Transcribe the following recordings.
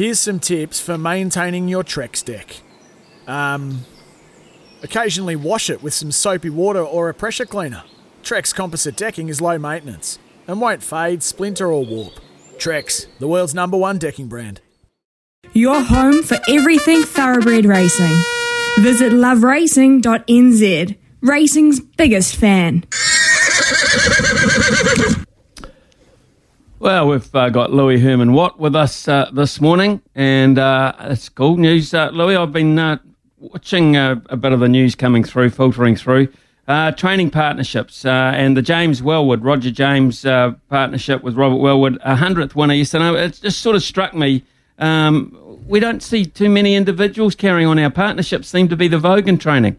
Here's some tips for maintaining your Trex deck. Um, occasionally wash it with some soapy water or a pressure cleaner. Trex composite decking is low maintenance and won't fade, splinter, or warp. Trex, the world's number one decking brand. Your home for everything thoroughbred racing. Visit loveracing.nz, racing's biggest fan. Well, we've uh, got Louis Herman Watt with us uh, this morning, and uh, it's cool news. Uh, Louis, I've been uh, watching uh, a bit of the news coming through, filtering through. training partnerships and the James Wellwood, Roger James partnership with Robert Wellwood, a hundredth winner yesterday. It just sort of struck me. Um, we don't see too many individuals carrying on our partnerships. Seem to be the vogue in training.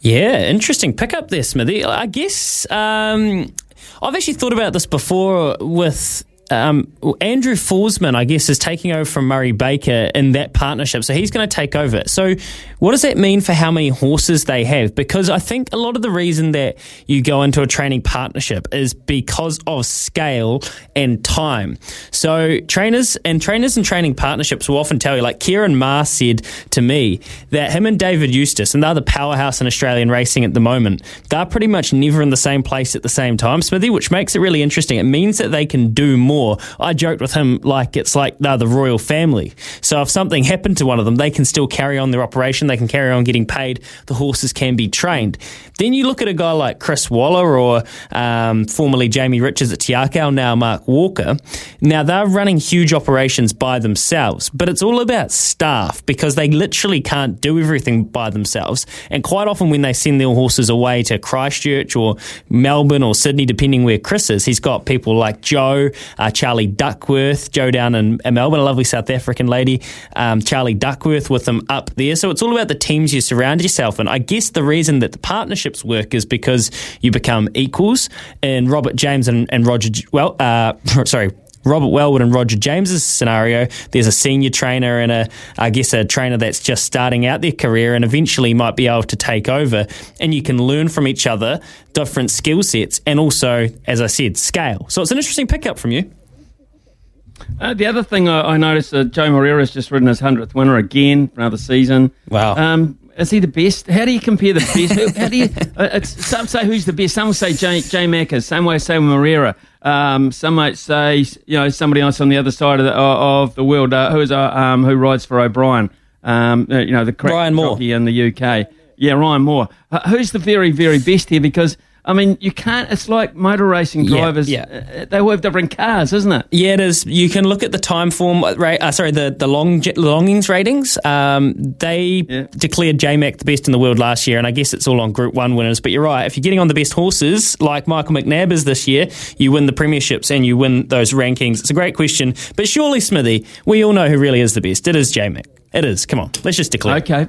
Yeah, interesting pickup there, Smithy. I guess um, I've actually thought about this before with um, Andrew Forsman, I guess, is taking over from Murray Baker in that partnership. So he's going to take over. So, what does that mean for how many horses they have? Because I think a lot of the reason that you go into a training partnership is because of scale and time. So, trainers and trainers and training partnerships will often tell you, like Ciaron Maher said to me, that him and David Eustace, and they're the powerhouse in Australian racing at the moment, they're pretty much never in the same place at the same time, Smithy, which makes it really interesting. It means that they can do more more. I joked with him like it's like they're the royal family. So if something happened to one of them, they can still carry on their operation. They can carry on getting paid. The horses can be trained. Then you look at a guy like Chris Waller or um, formerly Jamie Richards at Te Akau, now Mark Walker. Now they're running huge operations by themselves, but it's all about staff because they literally can't do everything by themselves. And quite often when they send their horses away to Christchurch or Melbourne or Sydney, depending where Chris is, he's got people like Joe, uh, Charlie Duckworth, Joe down in, Melbourne, a lovely South African lady, um, Charlie Duckworth with them up there. So it's all about the teams you surround yourself in. I guess the reason that the partnerships work is because you become equals. And Robert James and, and Roger, well, uh, sorry, Robert Wellwood and Roger James's scenario, there's a senior trainer and a, I guess, a trainer that's just starting out their career and eventually might be able to take over. And you can learn from each other different skill sets and also, as I said, scale. So it's an interesting pickup from you. Uh, the other thing I, I noticed, uh, Joe Moreira's just ridden his 100th winner again for another season. Wow. Um, is he the best? How do you compare the best? how do you? Uh, some say who's the best. Some will say J, J Mackers. Some way say Moreira. Um, some might say you know somebody else on the other side of the, of the world. Uh, who is uh, um, who rides for O'Brien? Um, uh, you know the Ryan Moore in the UK. Yeah, Ryan Moore. Uh, who's the very very best here? Because I mean, you can't. It's like motor racing drivers. Yeah, yeah. Uh, they all have different cars, isn't it? Yeah, it is. You can look at the Timeform. Uh, sorry, the the long Longines ratings. Um, they yeah. declared JMac the best in the world last year, and I guess it's all on Group One winners. But you're right. If you're getting on the best horses, like Michael McNab is this year, you win the premierships and you win those rankings. It's a great question, but surely Smithy, we all know who really is the best. It is JMac. It is. Come on, let's just declare. Okay.